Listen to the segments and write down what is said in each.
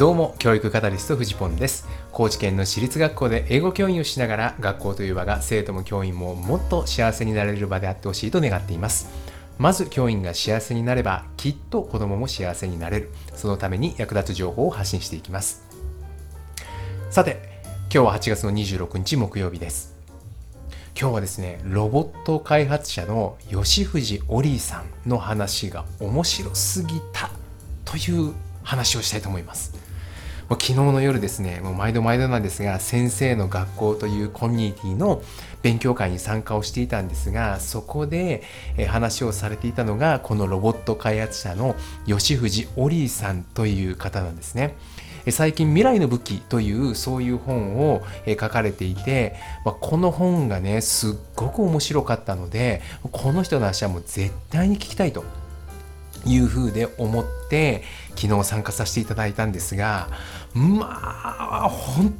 どうも教育カタリストフジポンです。高知県の私立学校で英語教員をしながら学校という場が生徒も教員ももっと幸せになれる場であってほしいと願っています。まず教員が幸せになればきっと子供も幸せになれる。そのために役立つ情報を発信していきます。さて今日は8月の26日木曜日です。今日はですねロボット開発者の吉藤オリーさんの話が面白すぎたという話をしたいと思います。もう昨日の夜ですね、もう毎度毎度なんですが、先生の学校というコミュニティの勉強会に参加をしていたんですが、そこで話をされていたのが、このロボット開発者の吉藤オリーさんという方なんですね。最近未来の武器というそういう本を書かれていて、まこの本がねすっごく面白かったのでこの人の話はもう絶対に聞きたいというふうで思って昨日参加させていただいたんですがまあ本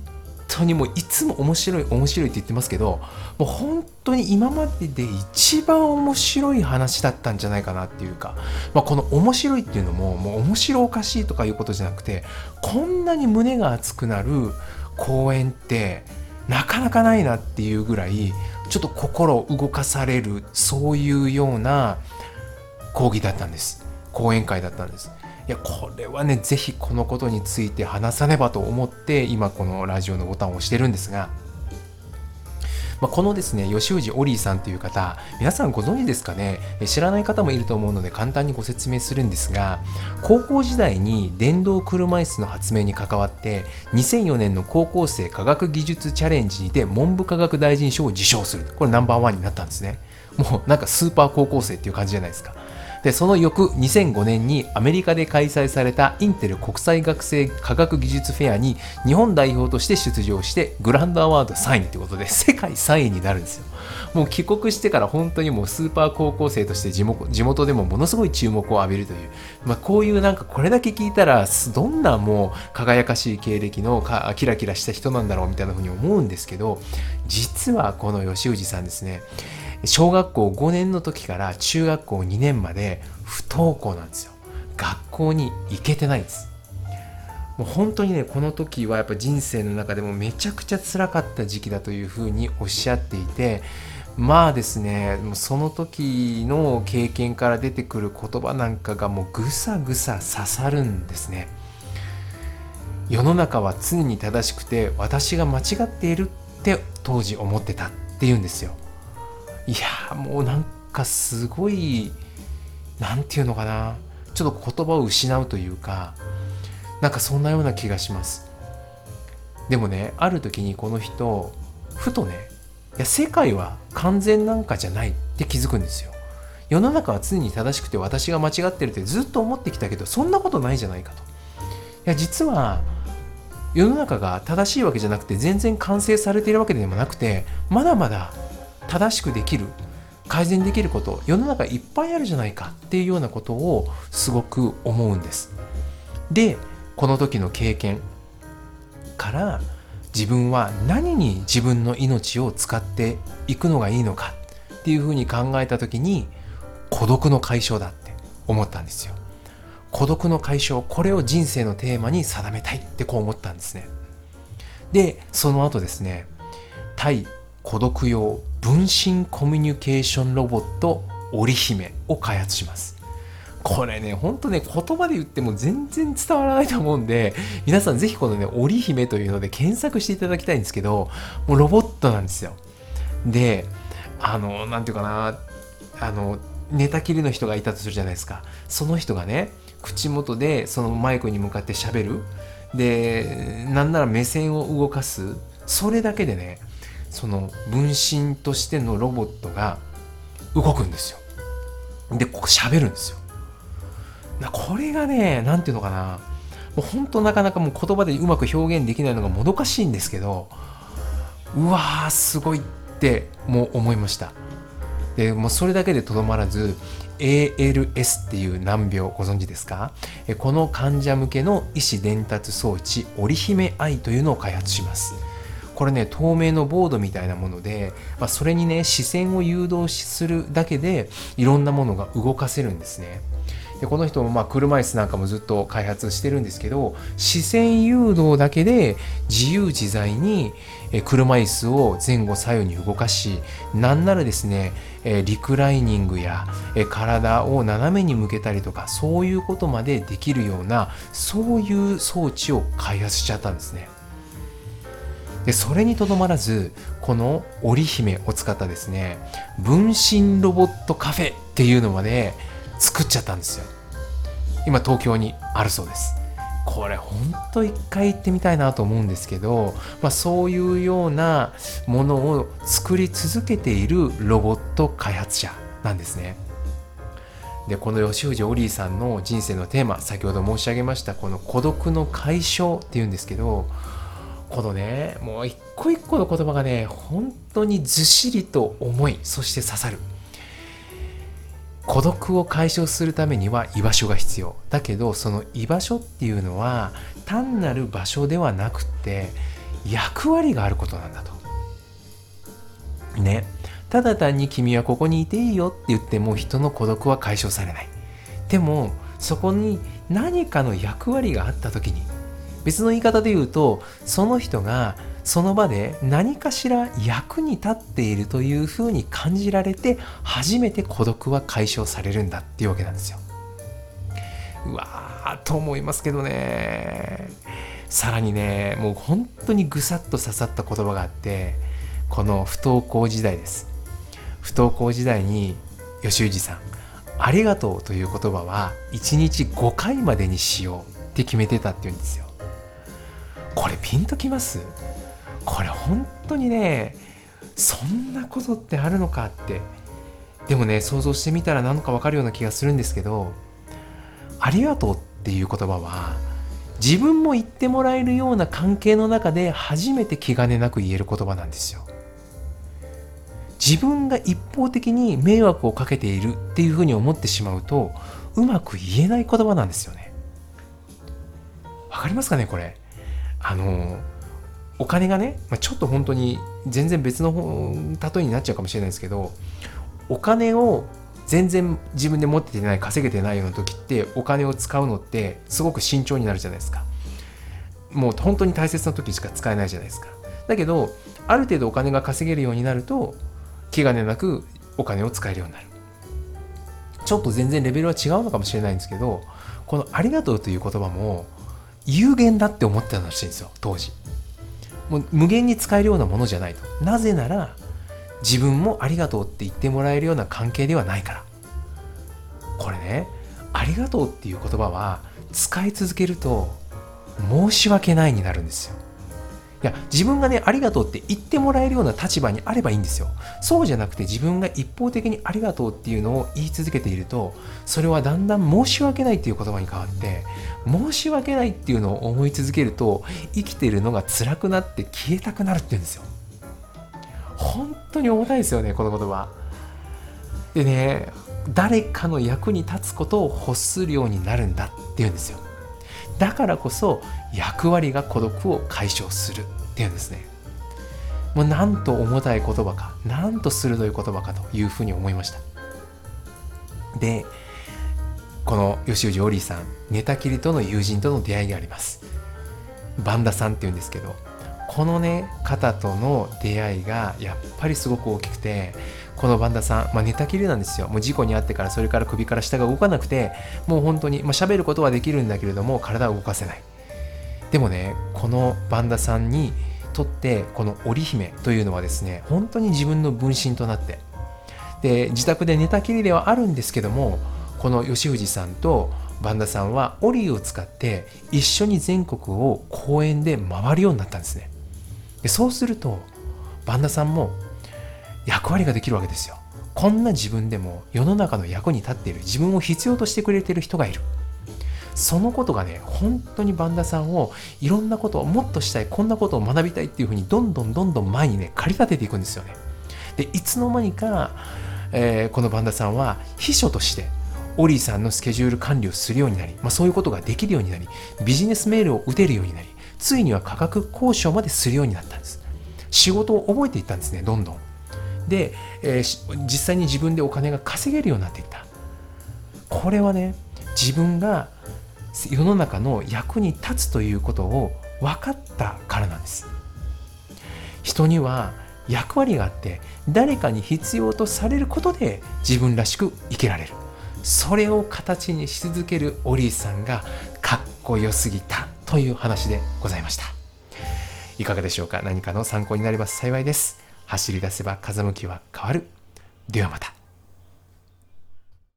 当にもういつも面白い面白いって言ってますけどもう本当に今までで一番面白い話だったんじゃないかなっていうか、まあ、この面白いっていうのももう面白おかしいとかいうことじゃなくてこんなに胸が熱くなる講演ってなかなかないなっていうぐらいちょっと心を動かされるそういうような講義だったんです。講演会だったんですいやこれはね是非このことについて話さねばと思って今このラジオのボタンを押してるんですがまあ、このですね、吉藤オリーさんという方、皆さんご存知ですかね？知らない方もいると思うので簡単にご説明するんですが、高校時代に電動車椅子の発明に関わって、2004年の高校生科学技術チャレンジにて文部科学大臣賞を受賞する。これナンバーワンになったんですね。もうなんかスーパー高校生っていう感じじゃないですか。でその翌2005年にアメリカで開催されたインテル国際学生科学技術フェアに日本代表として出場してグランドアワード3位ということで世界3位になるんですよもう帰国してから本当にもうスーパー高校生として地元でもものすごい注目を浴びるという、まあ、こういうなんかこれだけ聞いたらどんなもう輝かしい経歴のかキラキラした人なんだろうみたいなふうに思うんですけど実はこの吉氏さんですね小学校5年の時から中学校2年まで不登校なんですよ。学校に行けてないんです。もう本当にねこの時はやっぱ人生の中でもめちゃくちゃ辛かった時期だというふうにおっしゃっていてまあですねその時の経験から出てくる言葉なんかがもうぐさぐさ刺さるんですね。世の中は常に正しくて私が間違っているって当時思ってたっていうんですよ。いやもうなんかすごい何て言うのかな。ちょっと言葉を失うというかなんかそんなような気がします。でもねある時にこの人ふとねいや世界は完全なんかじゃないって気づくんですよ。世の中は常に正しくて私が間違ってるってずっと思ってきたけどそんなことないじゃないかと。いや実は世の中が正しいわけじゃなくて全然完成されているわけでもなくてまだまだ正しくできる改善できること世の中いっぱいあるじゃないかっていうようなことをすごく思うんです。でこの時の経験から自分は何に自分の命を使っていくのがいいのかっていうふうに考えた時に孤独の解消だって思ったんですよ。孤独の解消これを人生のテーマに定めたいってこう思ったんですね。でその後ですね対孤独用分身コミュニケーションロボット織姫を開発しますこれね、ほんとね、言葉で言っても全然伝わらないと思うんで、皆さんぜひこのね、織姫というので検索していただきたいんですけど、もうロボットなんですよ。で、あの、なんていうかな、あの、寝たきりの人がいたとするじゃないですか。その人がね、口元でそのマイクに向かって喋る。で、なんなら目線を動かす。それだけでね、その分身としてのロボットが動くんですよ。で、ここ喋るんですよ。これがね、なんていうのかな、もう本当なかなかもう言葉でうまく表現できないのがもどかしいんですけど、うわー、すごいってもう思いました。で、もうそれだけでとどまらず、ALS っていう難病ご存知ですか？この患者向けの医師伝達装置織姫愛というのを開発します。これね透明のボードみたいなもので、まあ、それにね視線を誘導するだけでいろんなものが動かせるんですねでこの人もまあ車椅子なんかもずっと開発してるんですけど視線誘導だけで自由自在に車椅子を前後左右に動かしなんならですねリクライニングや体を斜めに向けたりとかそういうことまでできるようなそういう装置を開発しちゃったんですね。でそれにとどまらずこの織姫を使ったですね分身ロボットカフェっていうのまで作っちゃったんですよ。今東京にあるそうです。これほんと一回行ってみたいなと思うんですけど、まあ、そういうようなものを作り続けているロボット開発者なんですね。でこの吉藤オリーさんの人生のテーマ先ほど申し上げましたこの孤独の解消っていうんですけどこのねもう一個一個の言葉がね本当にずっしりと重いそして刺さる。孤独を解消するためには居場所が必要。だけどその居場所っていうのは単なる場所ではなくて役割があることなんだと。ね。ただ単に君はここにいていいよって言っても人の孤独は解消されない。でもそこに何かの役割があった時に別の言い方で言うとその人がその場で何かしら役に立っているというふうに感じられて初めて孤独は解消されるんだっていうわけなんですよ。うわーと思いますけどね。さらにねもう本当にぐさっと刺さった言葉があってこの不登校時代です。不登校時代に吉氏さん「ありがとう」という言葉は1日5回までにしようって決めてたっていうんですよ。これピンときます？これ本当にねそんなことってあるのかって。でもね想像してみたら何かわかるような気がするんですけどありがとうっていう言葉は自分も言ってもらえるような関係の中で初めて気兼ねなく言える言葉なんですよ。自分が一方的に迷惑をかけているっていうふうに思ってしまうとうまく言えない言葉なんですよね。わかりますかねこれ？あのお金がね、まあ、ちょっと本当に全然別の例えになっちゃうかもしれないですけどお金を全然自分で持っててない稼げてないような時ってお金を使うのってすごく慎重になるじゃないですか。もう本当に大切な時しか使えないじゃないですか。だけどある程度お金が稼げるようになると気兼ねなくお金を使えるようになる。ちょっと全然レベルは違うのかもしれないんですけどこの「ありがとう」という言葉も有限だって思ってたらしいんですよ当時。もう無限に使えるようなものじゃないと。なぜなら自分もありがとうって言ってもらえるような関係ではないから。これねありがとうっていう言葉は使い続けると申し訳ないになるんですよ。いや自分がねありがとうって言ってもらえるような立場にあればいいんですよ。そうじゃなくて自分が一方的にありがとうっていうのを言い続けているとそれはだんだん申し訳ないっていう言葉に変わって申し訳ないっていうのを思い続けると生きてるのが辛くなって消えたくなるって言うんですよ。本当に重たいですよねこの言葉。でね誰かの役に立つことを欲するようになるんだっていうんですよ。だからこそ役割が孤独を解消するっていうんですね。もうなんと重たい言葉かなんと鋭い言葉かというふうに思いました。でこの吉氏オリーさん寝たきりとの友人との出会いがあります。バンダさんっていうんですけどこのね方との出会いがやっぱりすごく大きくてこのバンダさん、まあ、寝たきりなんですよ。もう事故に遭ってからそれから首から下が動かなくてもう本当に、まあ、喋ることはできるんだけれども体は動かせない。でもねこのバンダさんにとってこの織姫というのはですね本当に自分の分身となってで自宅で寝たきりではあるんですけどもこの吉藤さんとバンダさんはオリを使って一緒に全国を公園で回るようになったんですね。でそうするとバンダさんも役割ができるわけですよ。こんな自分でも世の中の役に立っている自分を必要としてくれている人がいる。そのことがね本当にバンダさんをいろんなことをもっとしたいこんなことを学びたいっていうふうにどんどんどんどん前にね駆り立てていくんですよね。でいつの間にか、えー、このバンダさんは秘書としてオリーさんのスケジュール管理をするようになり、まあ、そういうことができるようになりビジネスメールを打てるようになりついには価格交渉までするようになったんです。仕事を覚えていったんですねどんどん。で、えー、実際に自分でお金が稼げるようになっていった。これはね自分が世の中の役に立つということを分かったからなんです。人には役割があって誰かに必要とされることで自分らしく生きられる。それを形にし続けるオリーさんがかっこよすぎたという話でございました。いかがでしょうか？何かの参考になれば幸いです。走り出せば風向きは変わる。ではまた。